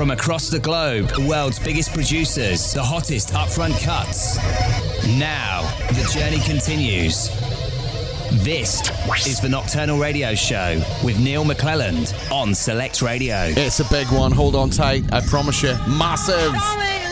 From across the globe, the world's biggest producers, the hottest upfront cuts. Now, the journey continues. This is the Nocturnal Radio Show with Neil McClelland on Select Radio. It's a big one. Hold on tight. I promise you. Massive.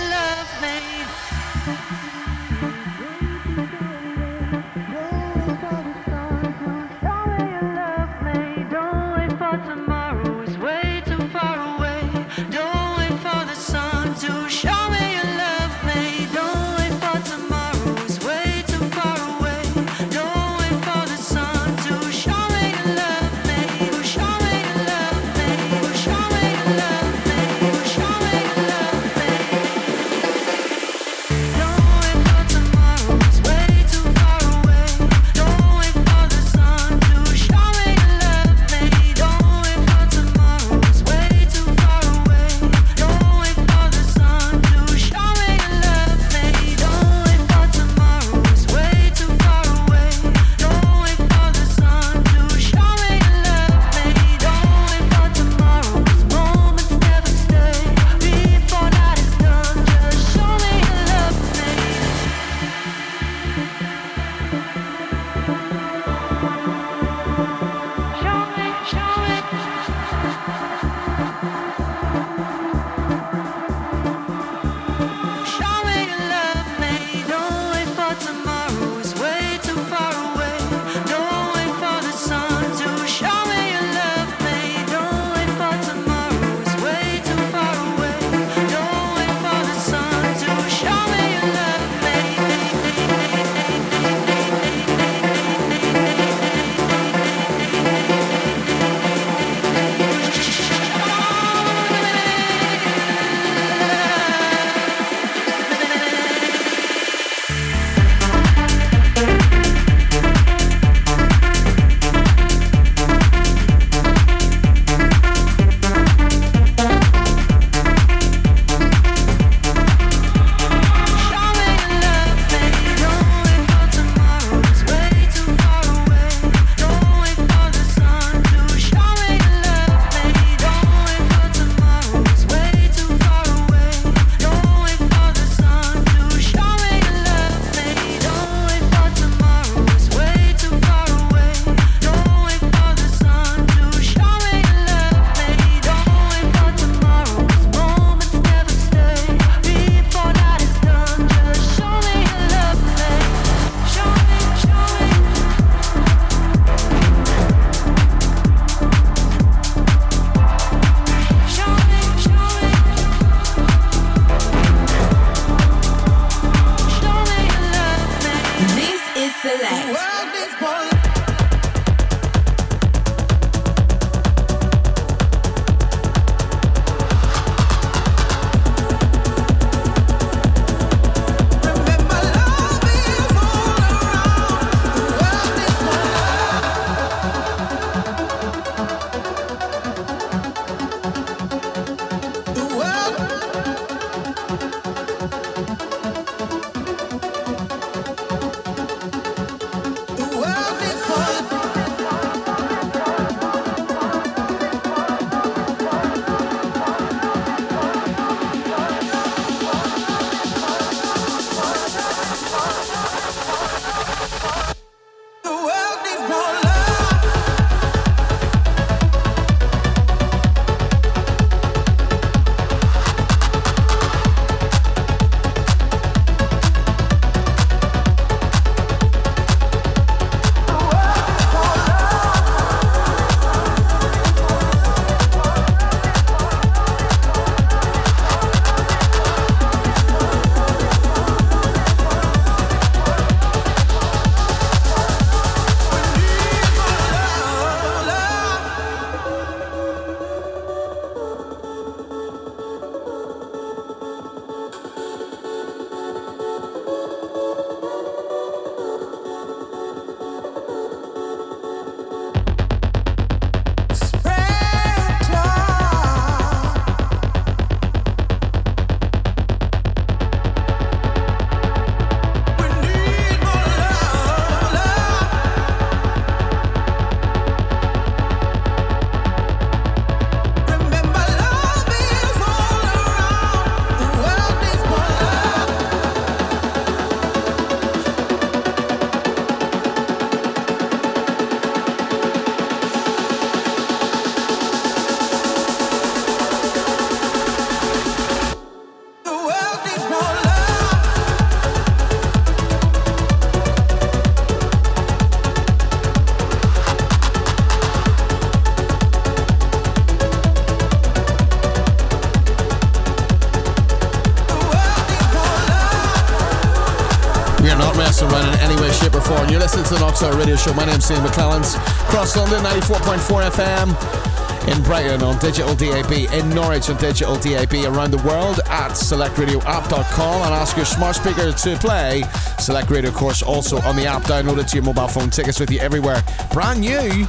Show. My name's Ian McClelland. Cross London, 94.4 FM. In Brighton on digital DAB, in Norwich on digital DAB, around the world at selectradioapp.com and ask your smart speaker to play Select Radio, of course, also on the app. Download it to your mobile phone. Tickets with you everywhere. Brand new,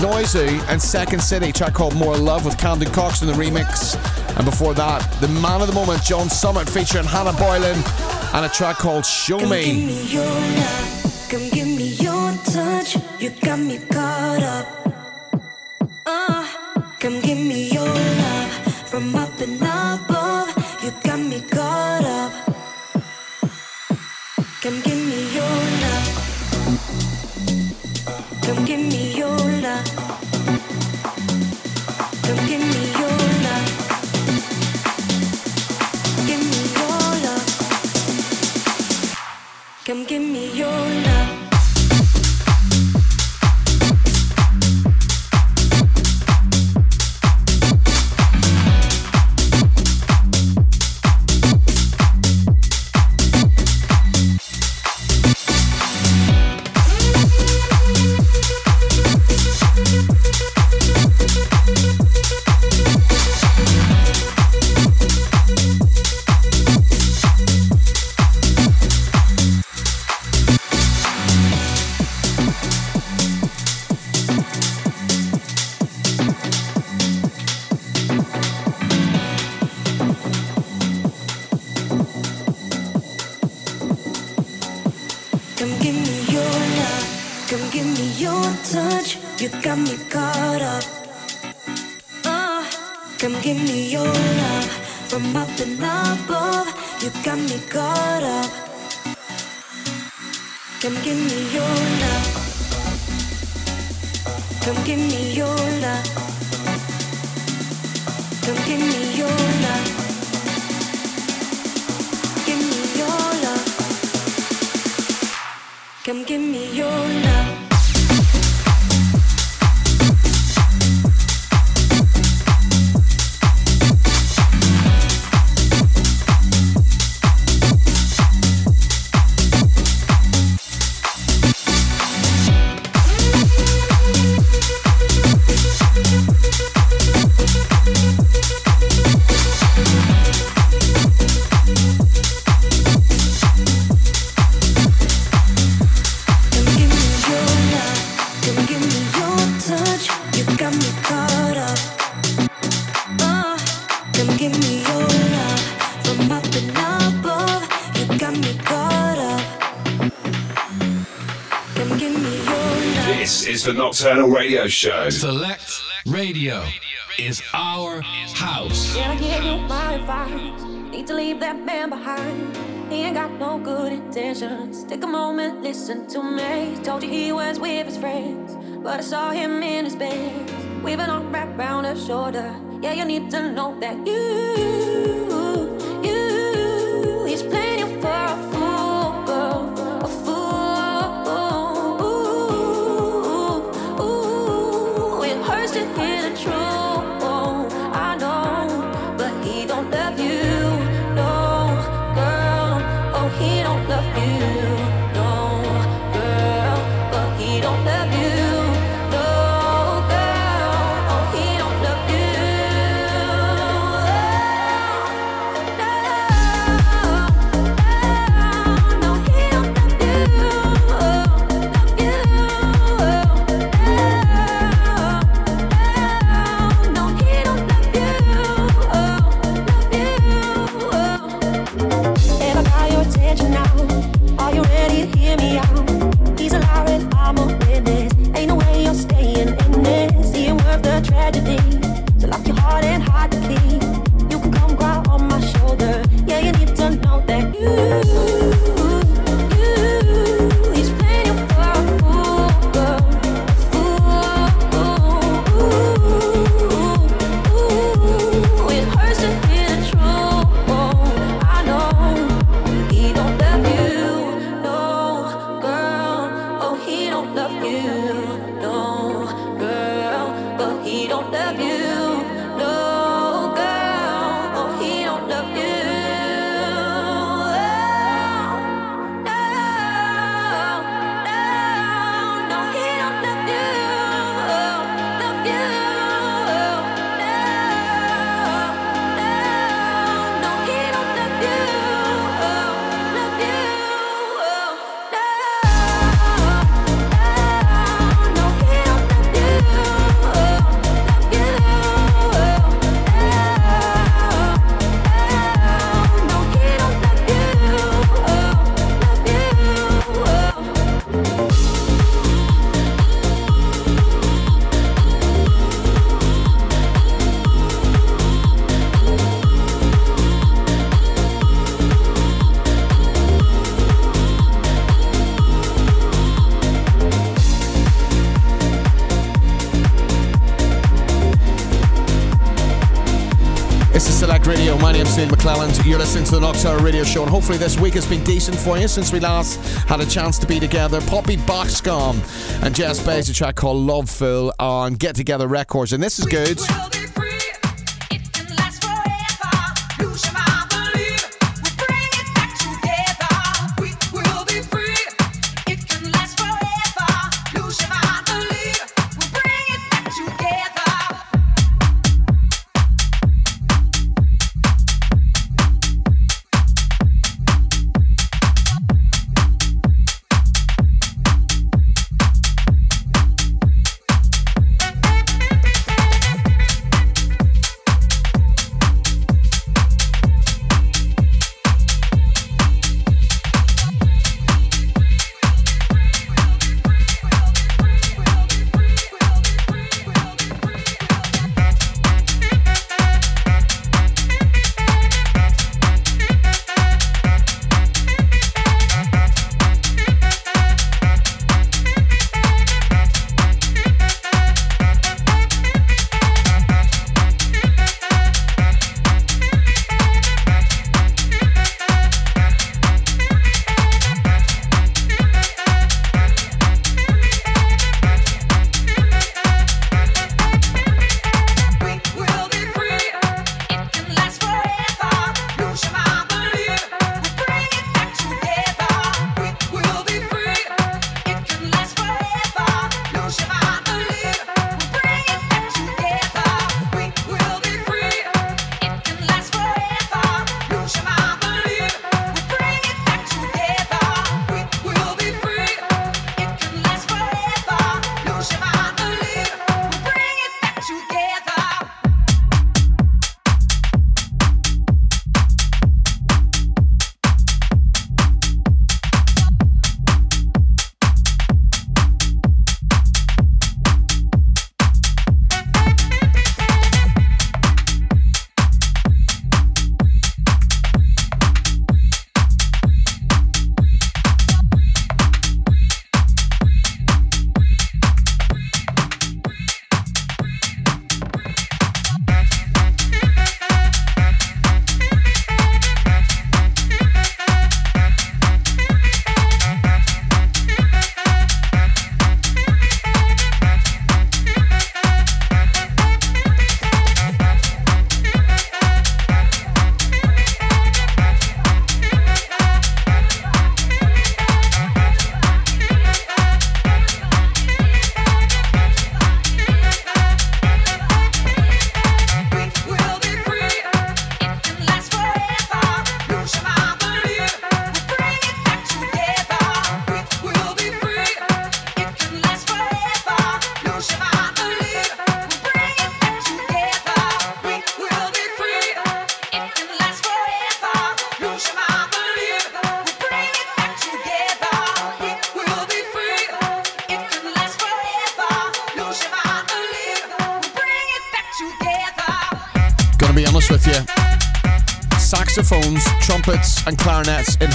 Noisy, and Second City. Track called More Love with Camden Cox in the remix. And before that, the man of the moment, John Summit, featuring Hannah Boylan, and a track called Show Me. You got me caught up. Come give me your love. Come give me your love. Give me your love. Come give me your love. Nocturnal Radio Show. Select Radio is our house. Can I give you my advice? Need to leave that man behind. He ain't got no good intentions. Take a moment, listen to me. Told you he was with his friends, but I saw him in his bed. Weaving on wrapped around her shoulder. Yeah, you need to know that you, you, Select Radio. My name's Neil McClelland. You're listening to the Nocturnal Radio Show, and hopefully this week has been decent for you since we last had a chance to be together. Poppy Baskcomb and Jess Bays, a track called Loveful on Get Together Records, and this is good.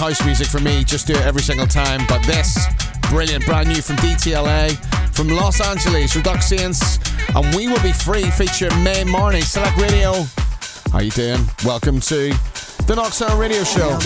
House music for me. Just do it every single time. But this, brilliant, brand new from DTLA, from Los Angeles, Reduxians, and We Will Be Free featuring May Marnie, Select Radio. How you doing? Welcome to the Nocturnal Radio Show.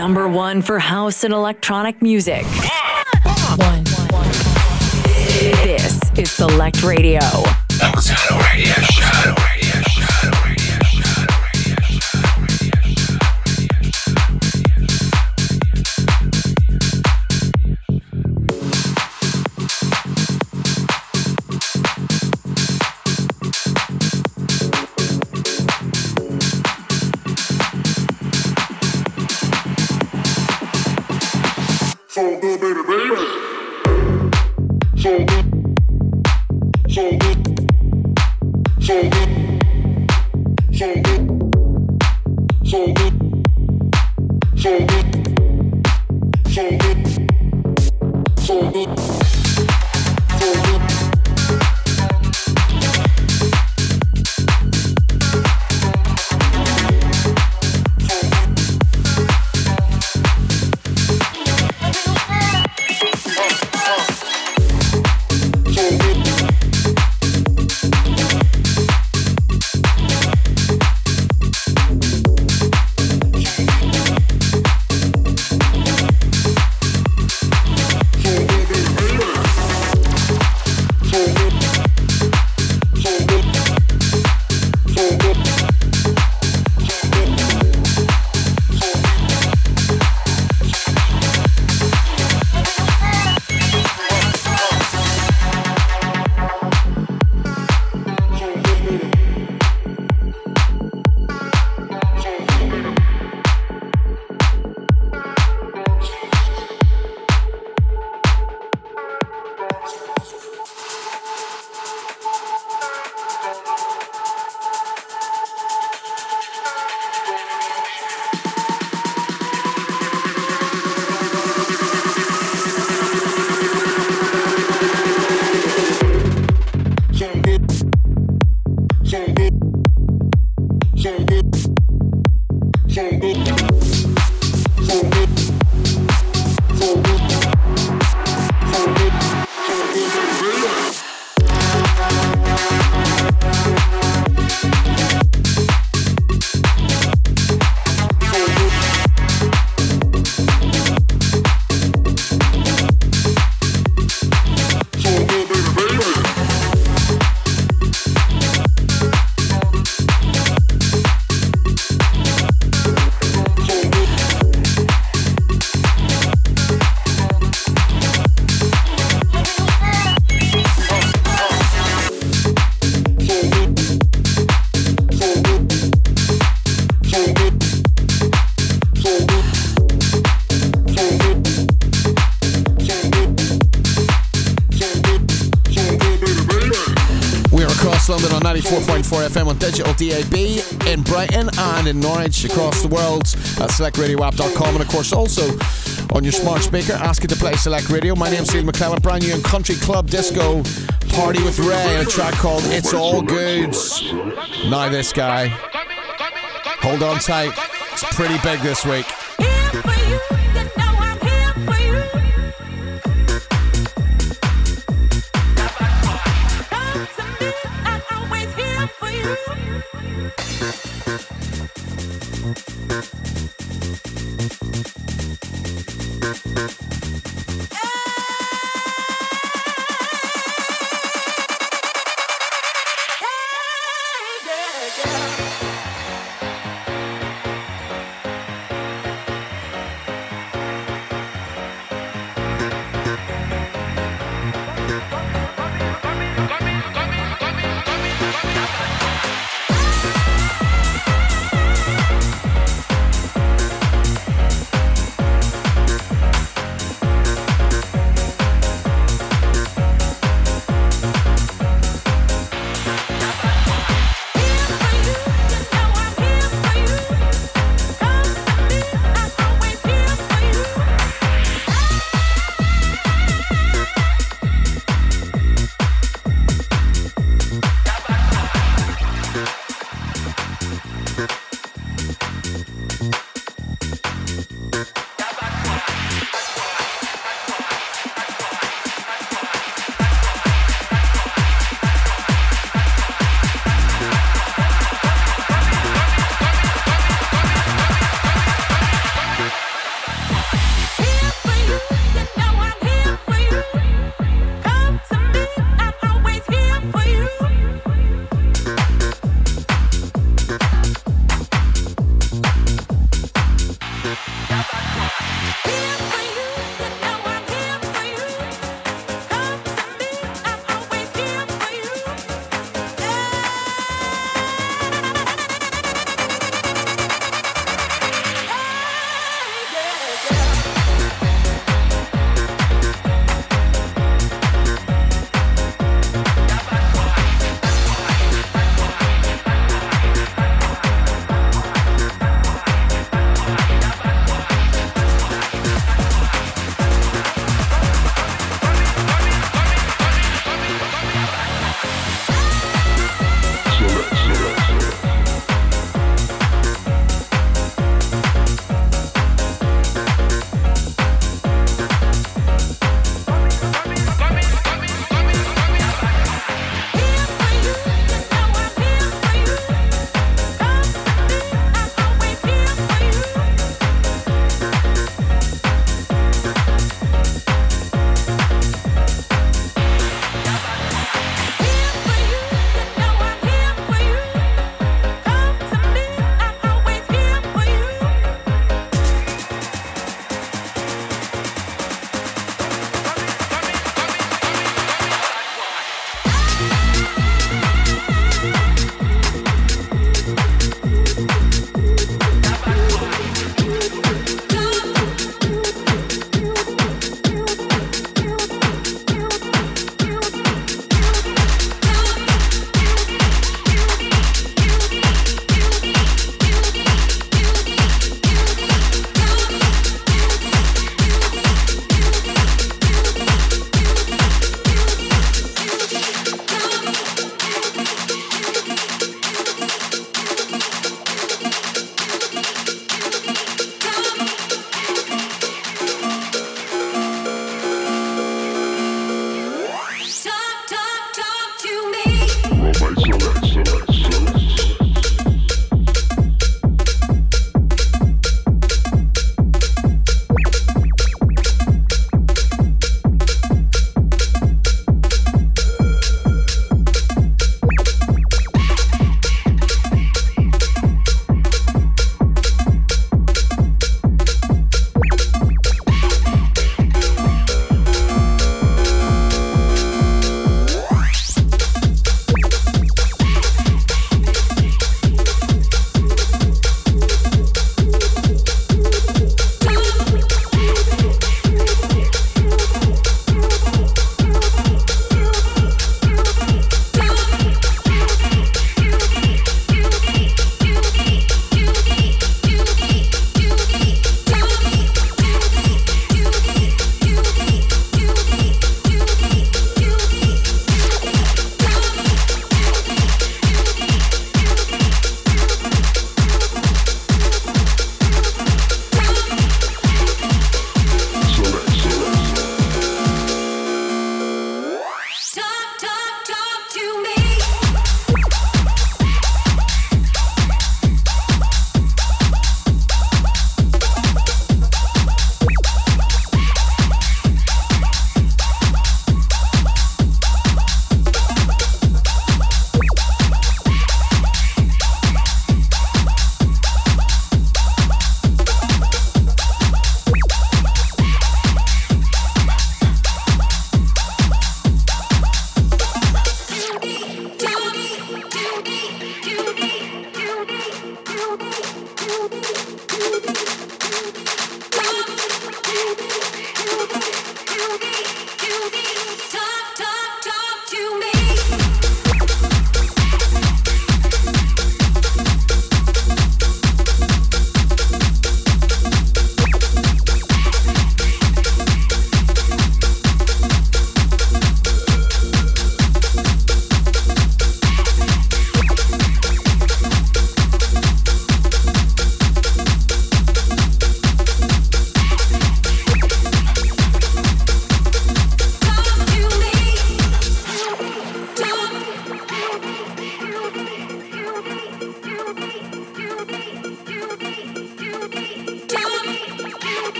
Number one for house and electronic music. One. This is Select Radio. Nocturnal Radio Show. Digital DAB in Brighton and in Norwich across the world at selectradioapp.com and of course also on your smart speaker. Ask it to play Select Radio. My name's Steve McClelland, brand new in Country Club Disco Party with Ray, a track called It's All Good. Now this guy. Hold on tight. It's pretty big this week.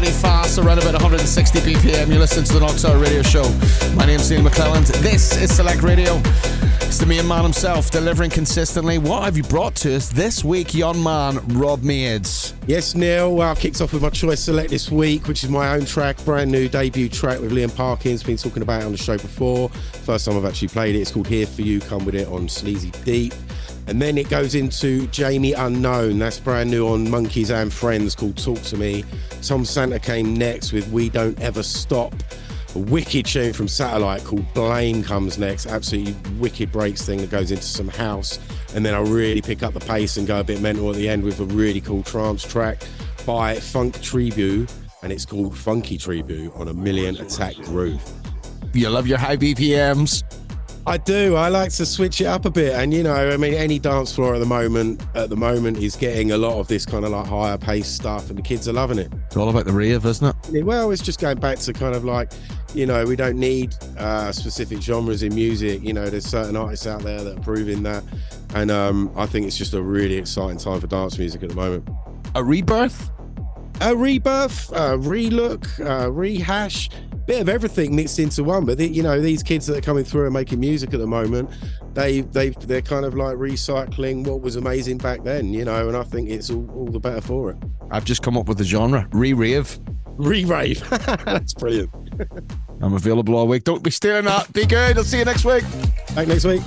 Pretty fast, around about 160 BPM. You're listening to the Knox Radio Show. My name's Neil McClelland. This is Select Radio. It's the main man himself, delivering consistently. What have you brought to us this week, young man, Rob Meads? Yes, Neil. Well, I kicked off with my choice select this week, which is my own track, brand new debut track with Liam Parkins. Been talking about it on the show before. First time I've actually played it. It's called Here for You. Come with it on Sleazy Deep. And then it goes into Jamie Unknown. That's brand new on Monkeys and Friends called Talk to Me. Tom Santa came next with We Don't Ever Stop. A wicked tune from Satellite called Blame comes next. Absolutely wicked breaks thing that goes into some house. And then I really pick up the pace and go a bit mental at the end with a really cool trance track by Funk Tribute. And it's called Funky Tribute on a Million Attack Groove. You love your high BPMs. I do. I like to switch it up a bit, and you know, I mean, any dance floor at the moment, at the moment, is getting a lot of this kind of like higher paced stuff, and the kids are loving it. It's all about the rave, isn't it? Well, it's just going back to kind of like, you know, we don't need uh, specific genres in music. You know, there's certain artists out there that are proving that, and um, I think it's just a really exciting time for dance music at the moment. A rebirth? A rebirth, a relook, a rehash, bit of everything mixed into one. But the, you know, these kids that are coming through and making music at the moment, they they they're kind of like recycling what was amazing back then. You know, and I think it's all, all the better for it. I've just come up with the genre re-rave. Re-rave, that's brilliant. I'm available all week. Don't be stealing that. Be good. I'll see you next week. Back next week.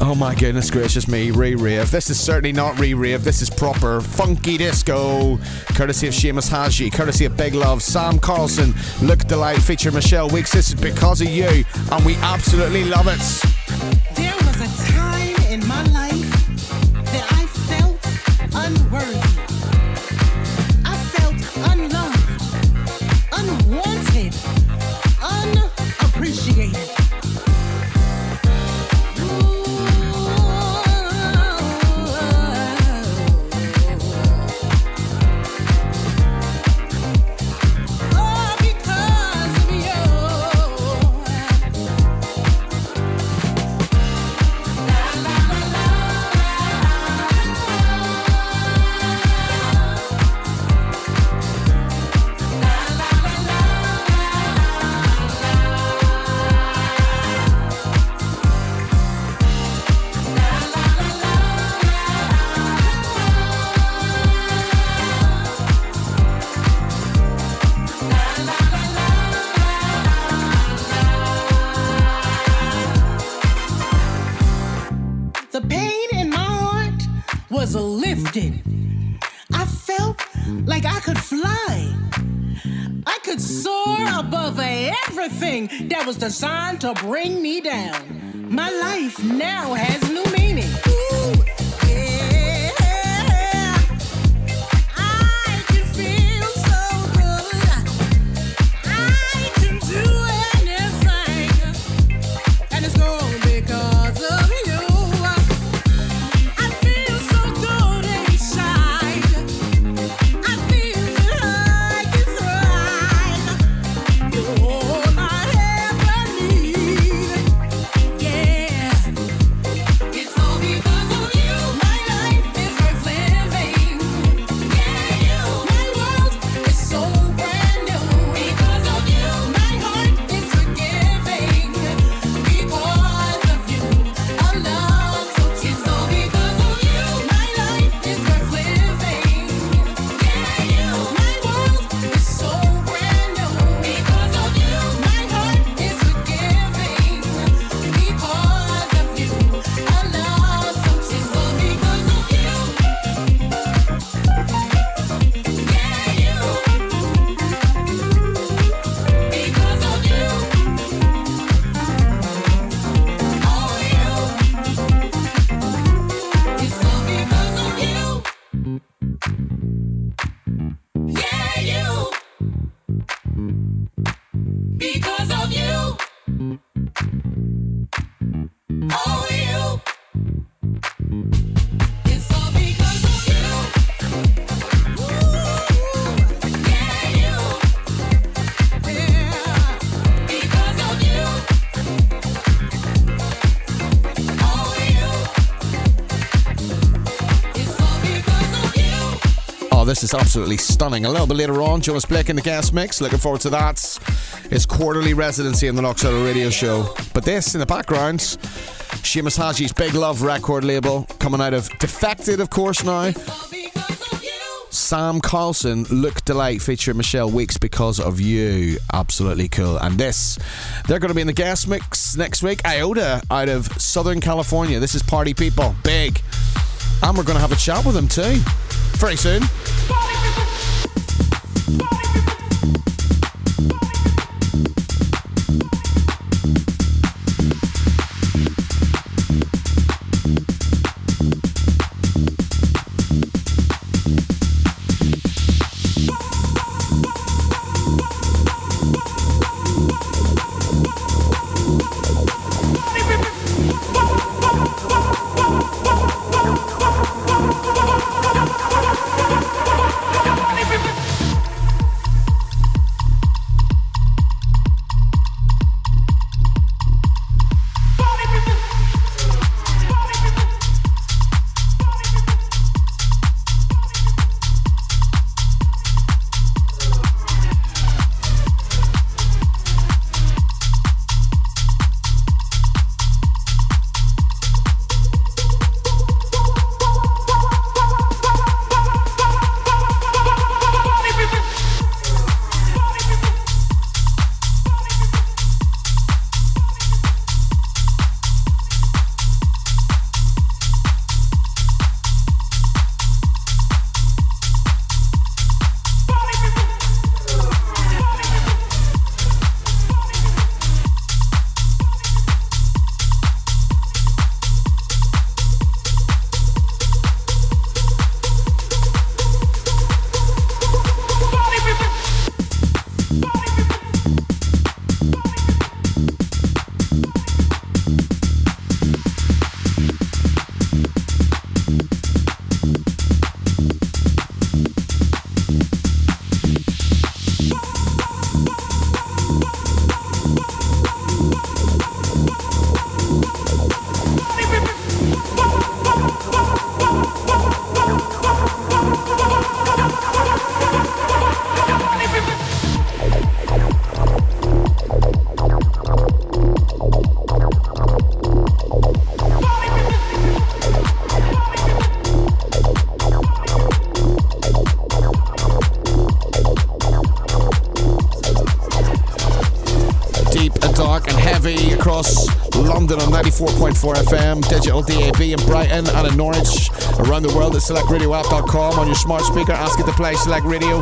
Oh my goodness gracious me, re rave. This is certainly not re rave, this is proper funky disco. Courtesy of Seamus Haji, courtesy of Big Love, Sam Carlson, Look Delight, feature Michelle Weeks. This is because of you, and we absolutely love it. There was a time everything that was designed to bring me down. My life now has new meaning. Is absolutely stunning. A little bit later on, Jonas Blake in the guest mix. Looking forward to that. His quarterly residency in the Nocturnal Radio Show. But this in the background, Seamus Haji's Big Love record label coming out of Defected, of course, now. Sam Carlson, Look Delight featuring Michelle Weeks because of you. Absolutely cool. And this, they're going to be in the guest mix next week. Iota out of Southern California. This is Party People. Big. And we're going to have a chat with them too. Very soon. Boom! 101.4 FM, digital DAB in Brighton and in Norwich. Around the world at selectradioapp.com. On your smart speaker, ask it to play Select Radio.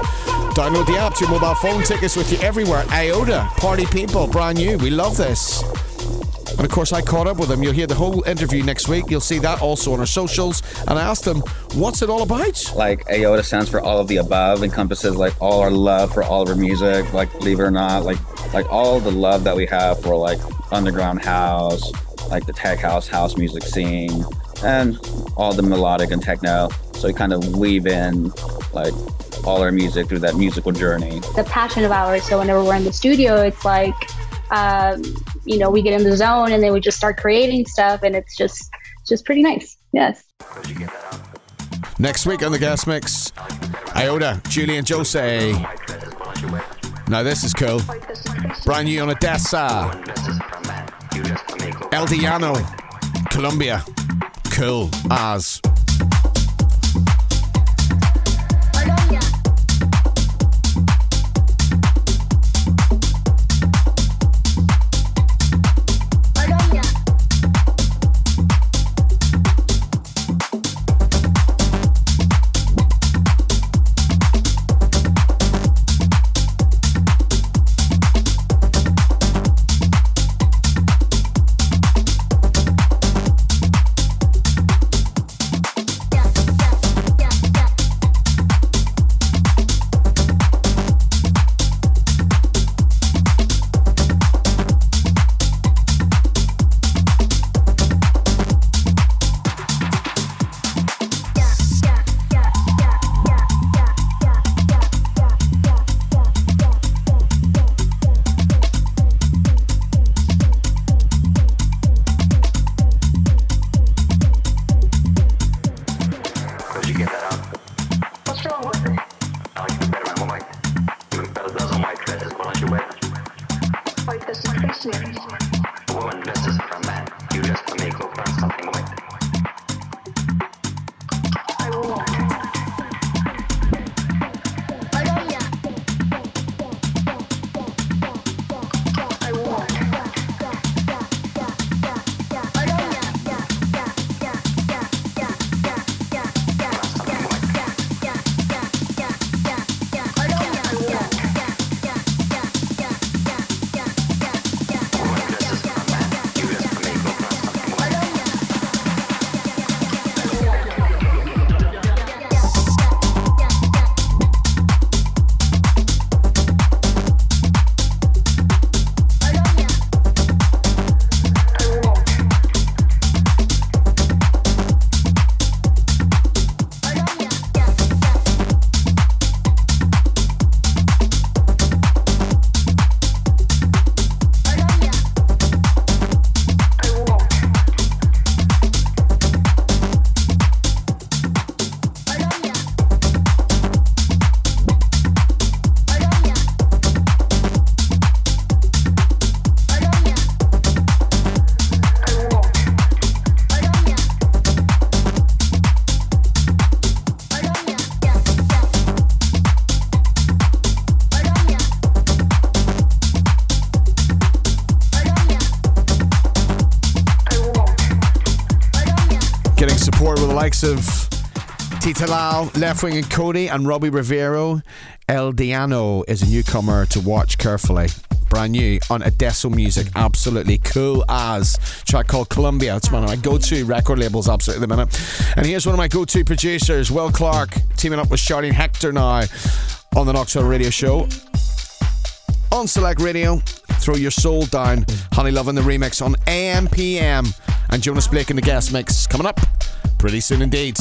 Download the app to your mobile phone. Tickets with you everywhere. IOTA, party people, brand new. We love this. And of course, I caught up with them. You'll hear the whole interview next week. You'll see that also on our socials. And I asked them, what's it all about? Like, IOTA stands for all of the above, encompasses like all our love for all of our music, like, believe it or not, like, like all the love that we have for like underground house, like the tech house, house music scene, and all the melodic and techno. So we kind of weave in like all our music through that musical journey. the passion of ours. So whenever we're in the studio, it's like, um, you know, we get in the zone and then we just start creating stuff, and it's just just pretty nice. Yes. Next week on the Gas mix, Iota, Julian Jose. Now this is cool. Brand new on Adesso. El Diano, Colombia. Cool as. of left wing, and Cody, and Robbie Rivera. El Diano is a newcomer to watch carefully. Brand new on Adesso Music, absolutely cool as track called Columbia. It's one of my go-to record labels, absolutely the minute. And here's one of my go-to producers, Will Clark, teaming up with Sharding Hector now on the Knoxville Radio Show. On Select Radio, throw your soul down. Honey Love in the remix on AMPM, and Jonas Blake in the guest mix coming up. Pretty soon indeed.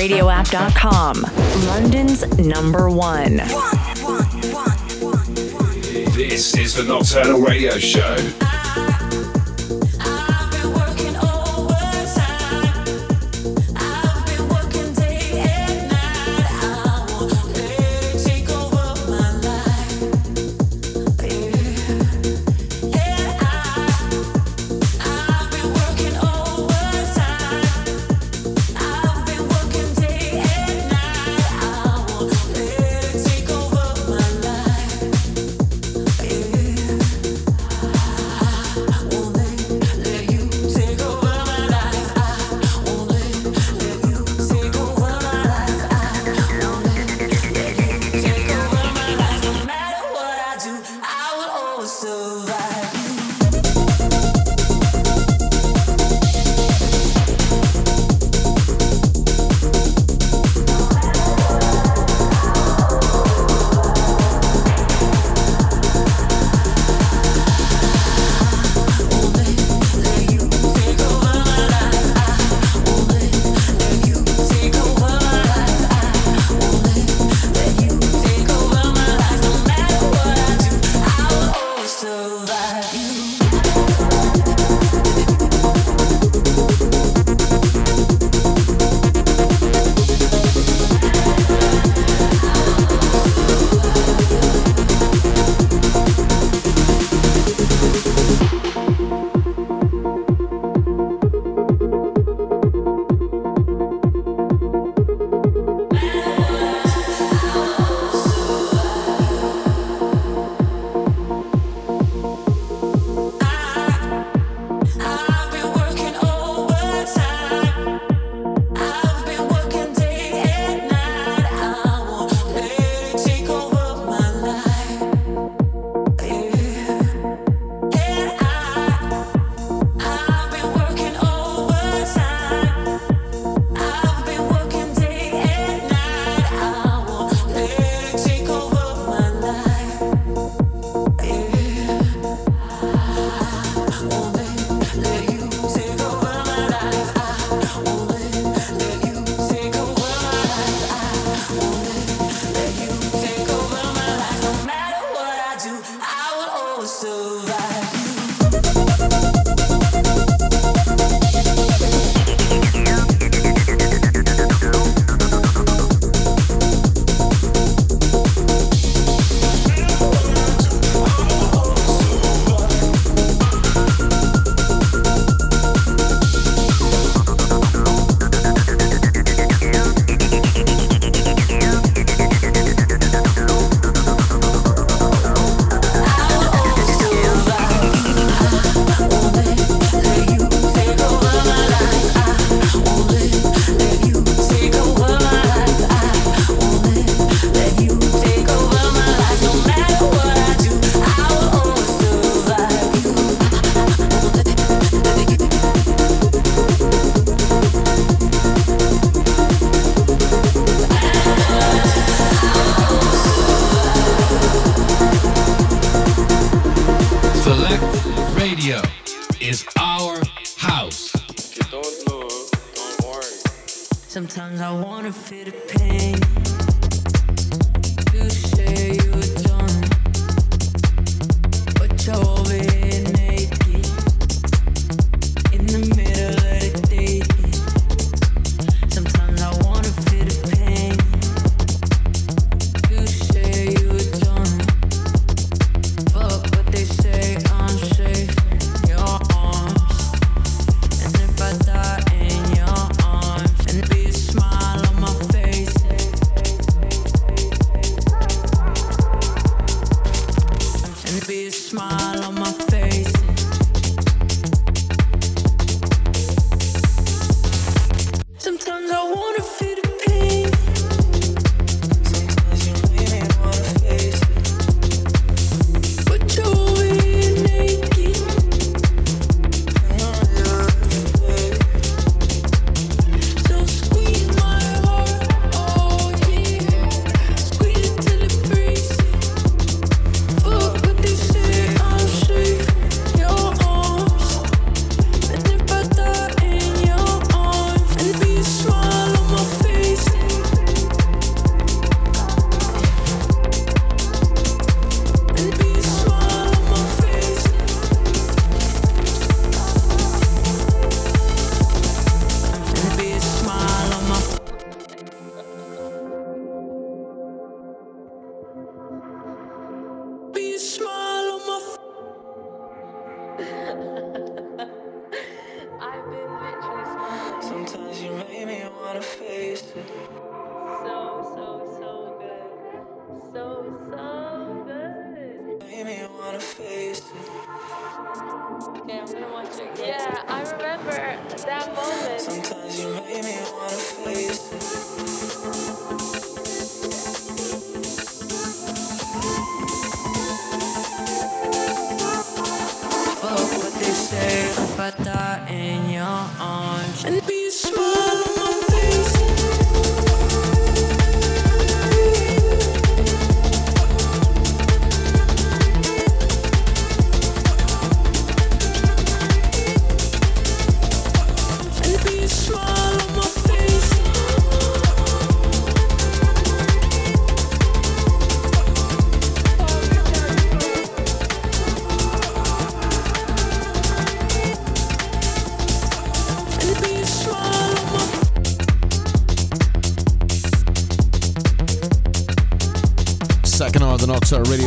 radioapp.com, London's number one. This is the Nocturnal Radio Show.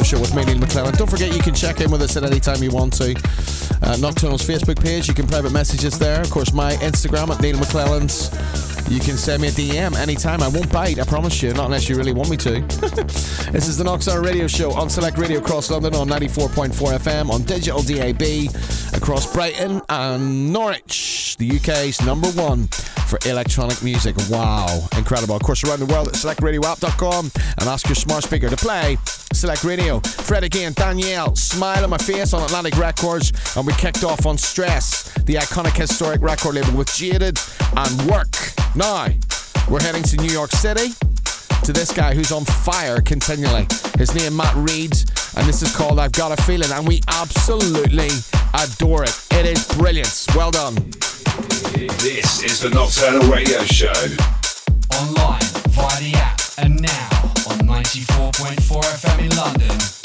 Show with me, Neil McClelland. Don't forget you can check in with us at any time you want to. Uh, Nocturnal's Facebook page, you can private messages there. Of course, my Instagram at Neil McClelland's. You can send me a DM anytime. I won't bite, I promise you, not unless you really want me to. this is the Nocturnal Radio Show on Select Radio across London on 94.4 FM, on digital DAB across Brighton and Norwich, the UK's number one for electronic music. Wow, incredible. Of course, around the world at selectradioapp.com and ask your smart speaker to play Select Radio. Fred again, Danielle, Smile on My Face on Atlantic Records, and we kicked off on Stress, the iconic historic record label with Jaded and Work. Now, we're heading to New York City to this guy who's on fire continually. His name Matt Reed, and this is called I've Got a Feeling, and we absolutely adore it. It is brilliant. Well done. This is the Nocturnal Radio Show. Online, via the app, and now on 94.4 FM in London,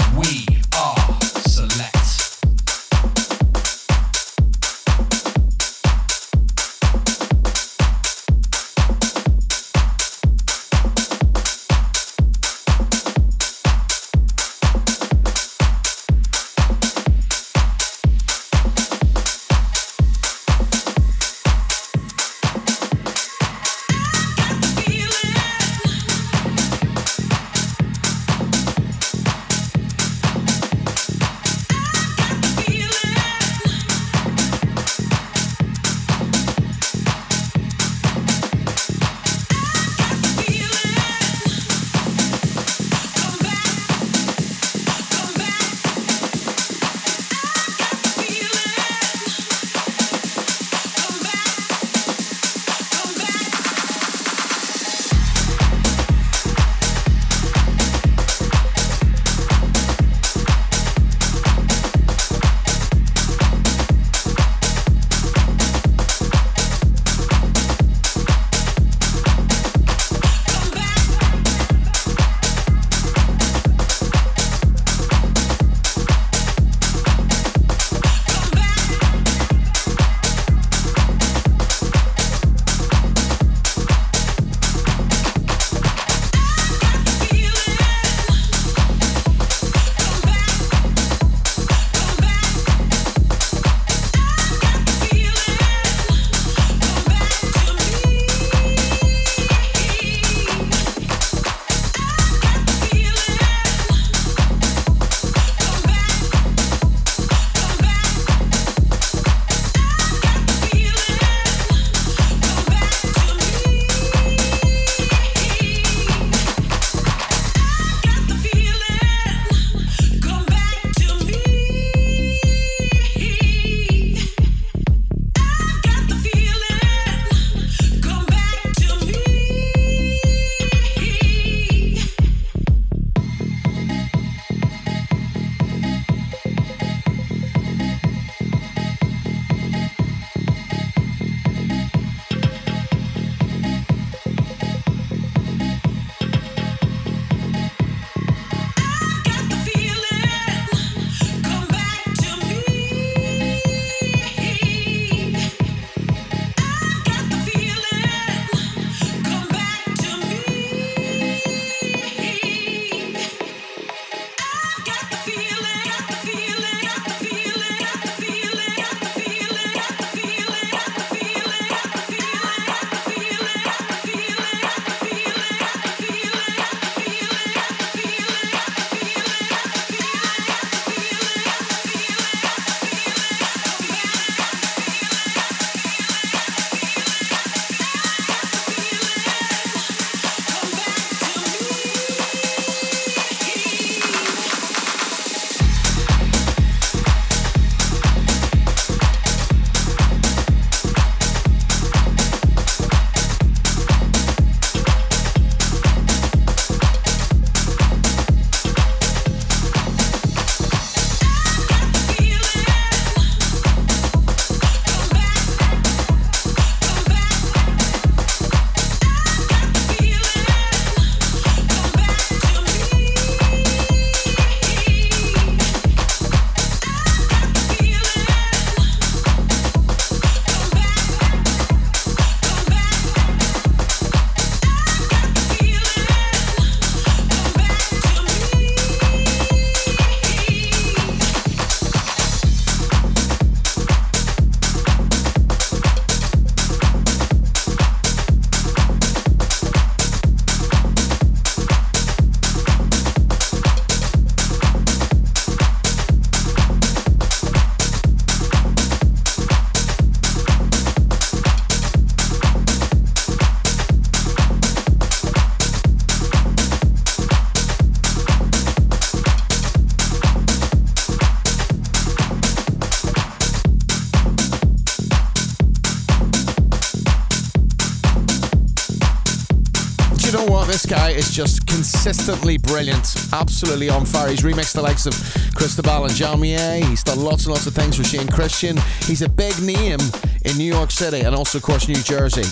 consistently brilliant, absolutely on fire. He's remixed the likes of Cristobal and Jamier. He's done lots and lots of things with Shane Christian. He's a big name in New York City and also, of course, New Jersey.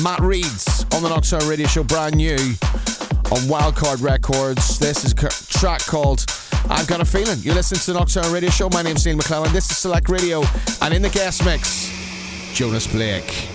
Matt Reeds on the Nocturne Radio Show, brand new on Wildcard Records. This is a track called I've Got a Feeling. You listen to the Nocturne Radio Show. My name's Neil McClelland. This is Select Radio, and in the guest mix, Jonas Blake.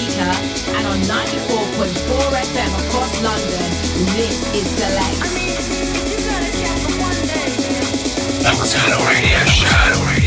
Smart and on 94.4 FM across London. This is Select. Nocturnal Radio Show. Radio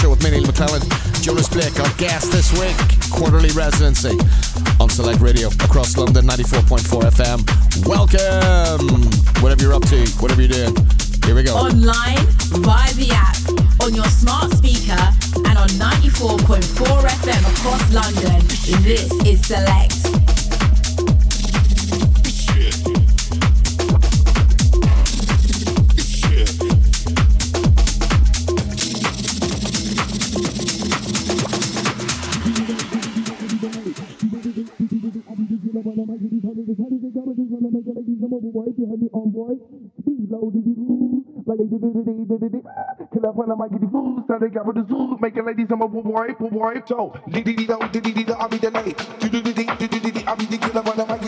Show with me, Neil McClelland. Jonas Blake, our guest this week. Quarterly residency on Select Radio across London, 94.4 FM. Welcome! Whatever you're up to, whatever you're doing. Here we go. Online, via the app, on your smart speaker, and on 94.4 FM across London. This is Select. Kill up when I find might get the so they got the zoo, making ladies I'm a wipe, wipe, so dee dee dee do, dee dee dee do, I'll be the dee dee dee dee dee, I'll be the killer when I might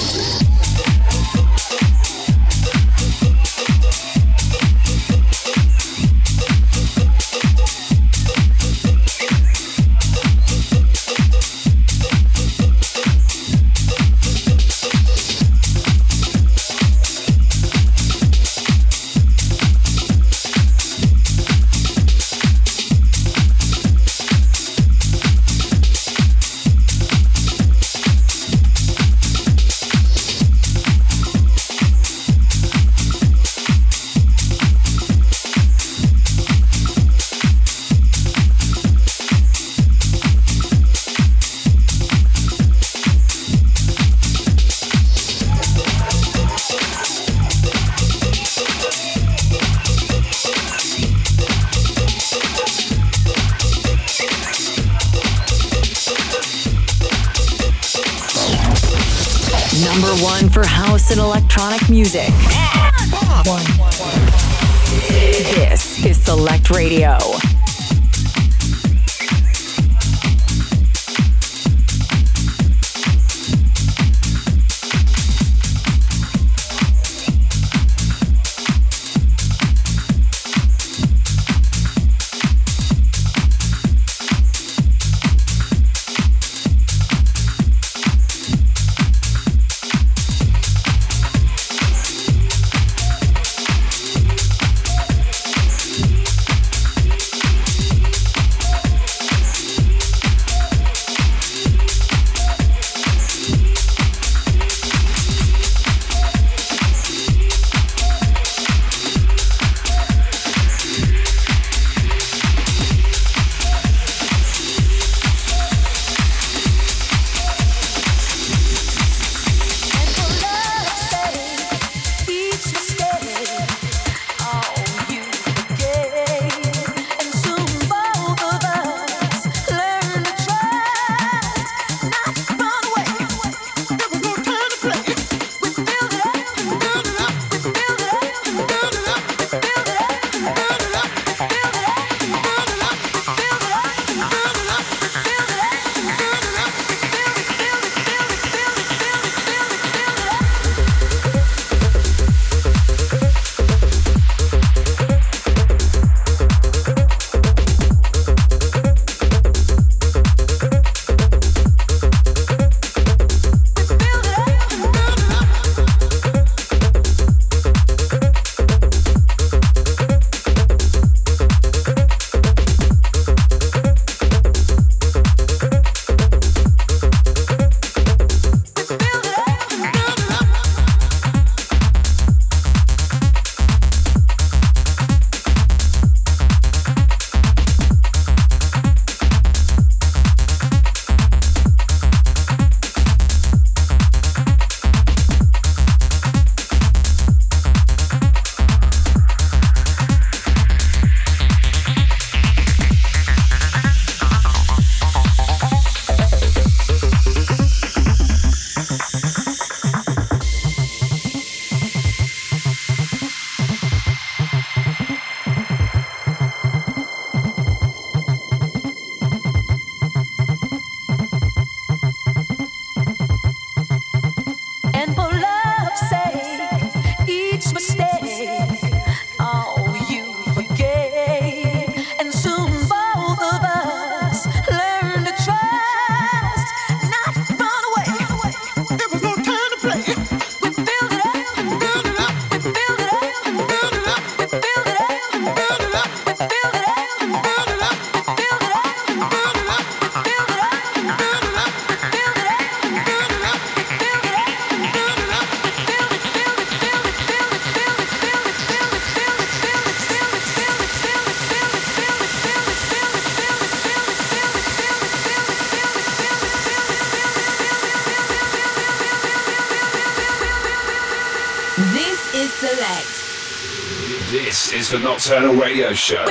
Thank you. The Nocturnal Radio Show.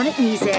Electronic music.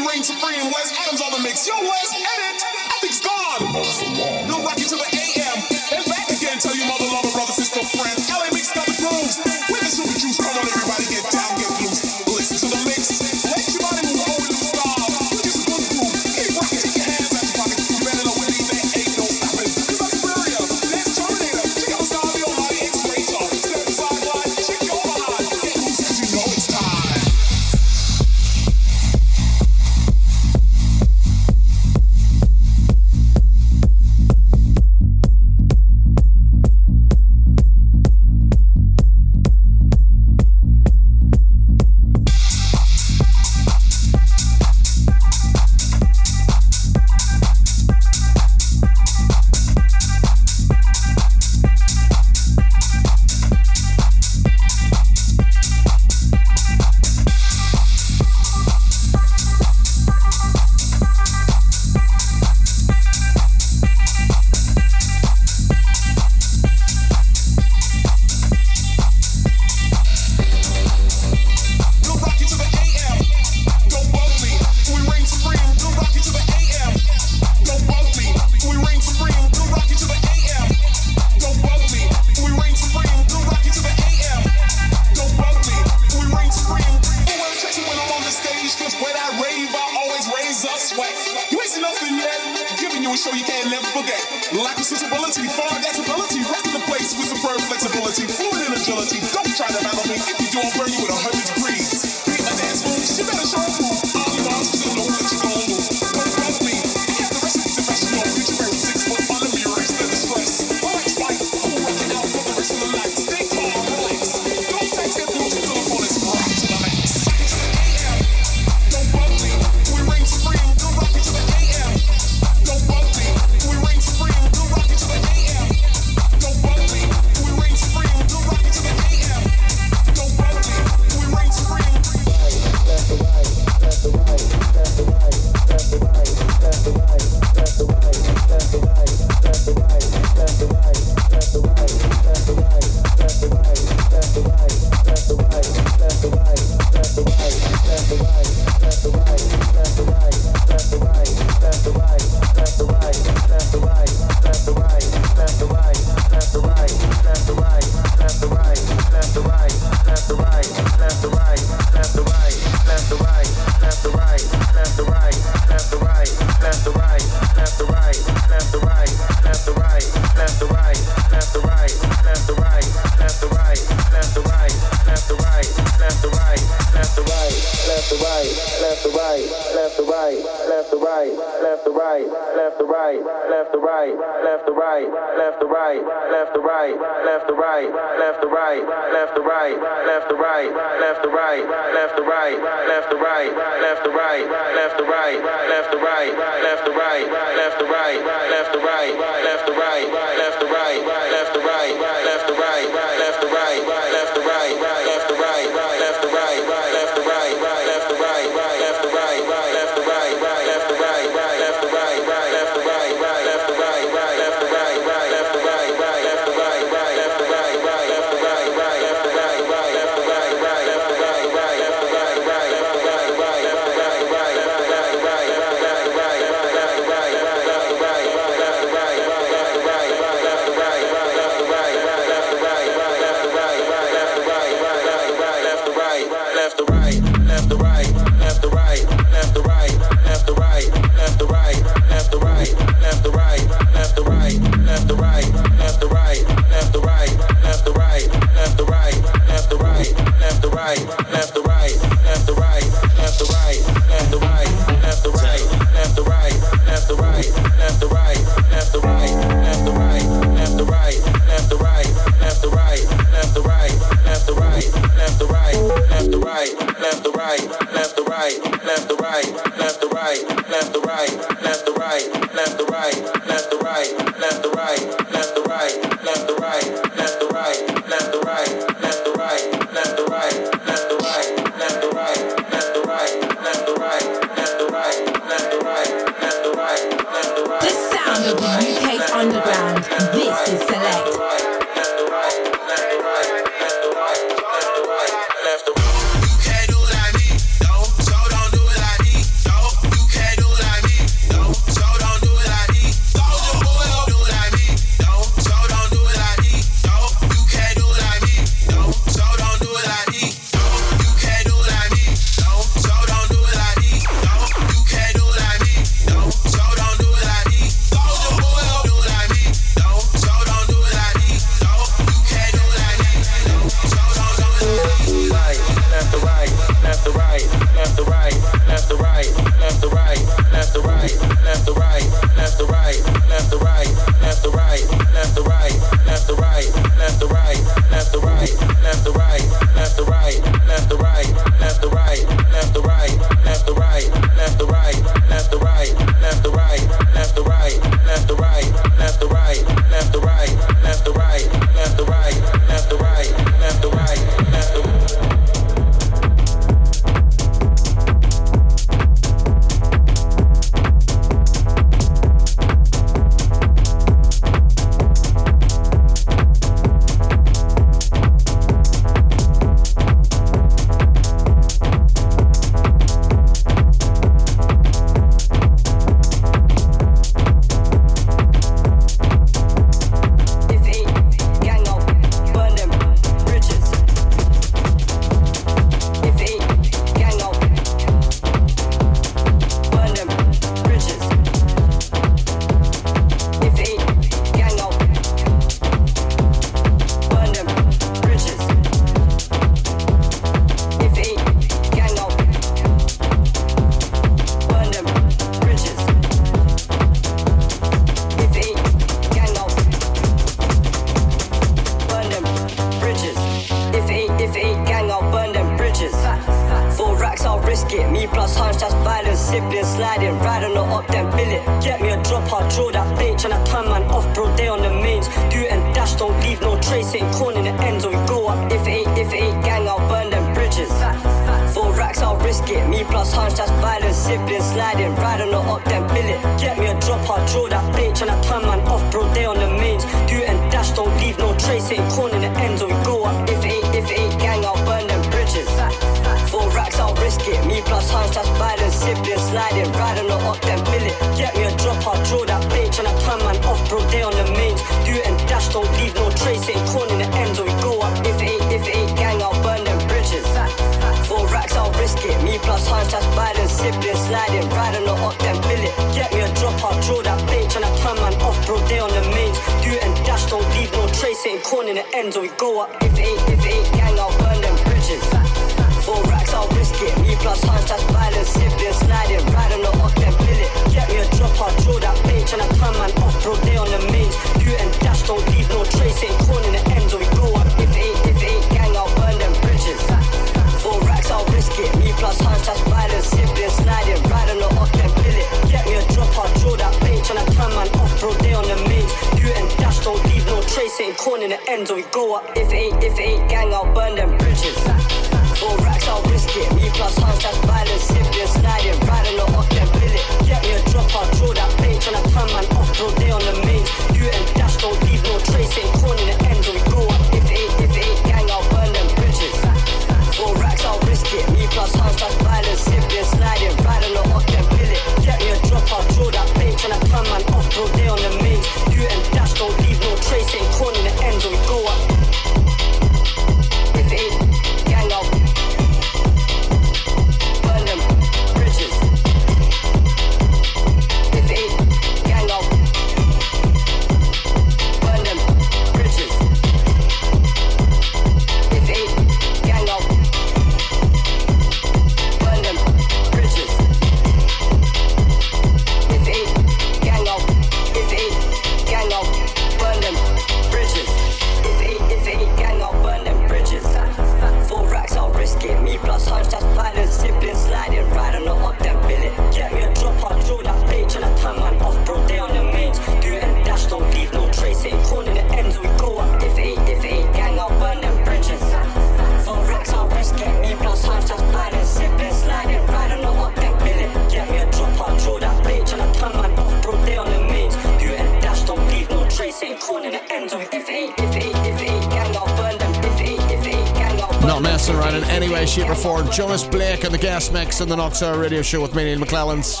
anyway, shape, or form. Jonas Blake and the guest mix in the Knox Hour radio show with me, Neil McClelland's.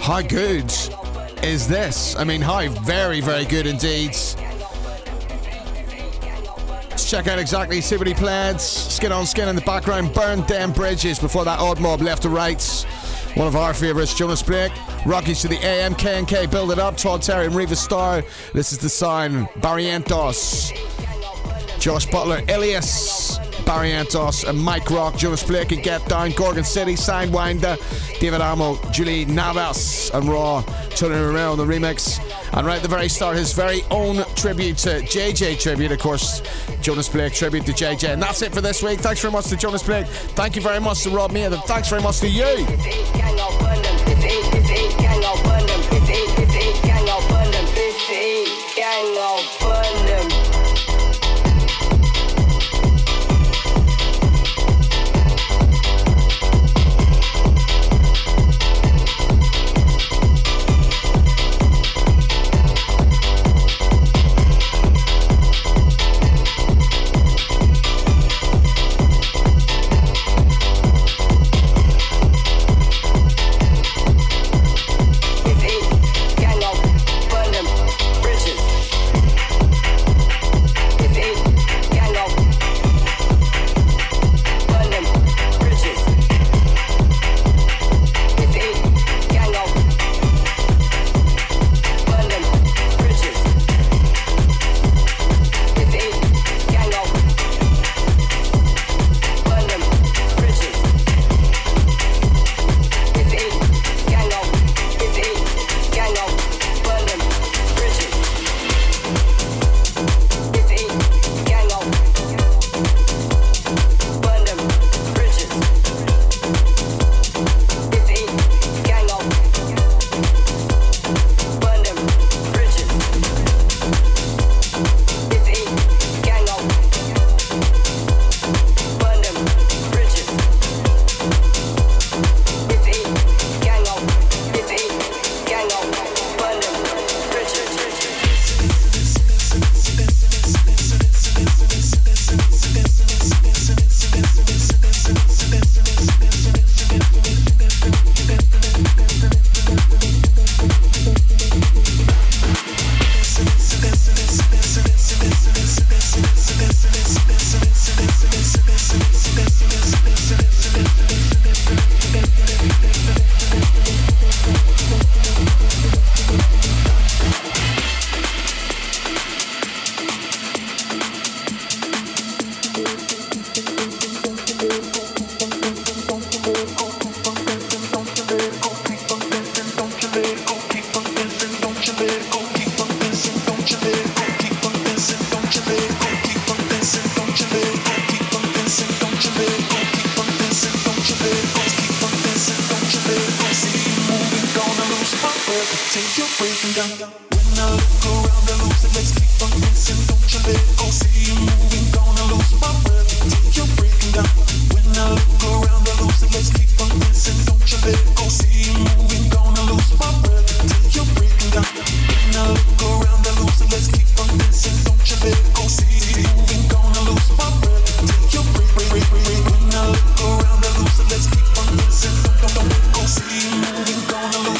How good is this? I mean, how very, very good indeed. Let's check out exactly, see what he plans. Skin on skin in the background, burn them bridges before that odd mob left to right. One of our favourites, Jonas Blake. Rockies to the AM, K. build it up. Todd Terry and Riva Star. This is the sign. Barrientos. Josh Butler, Elias. Barrientos, uh, Mike Rock, Jonas Blake, Get Down, Gorgon City, Sidewinder, David Amo, Julie Navas, and Raw, Tony Romera on the remix. And right at the very start, his very own tribute to JJ tribute, of course, Jonas Blake tribute to JJ. And that's it for this week. Thanks very much to Jonas Blake. Thank you very much to Rob Mead, and thanks very much to you. gang burn them.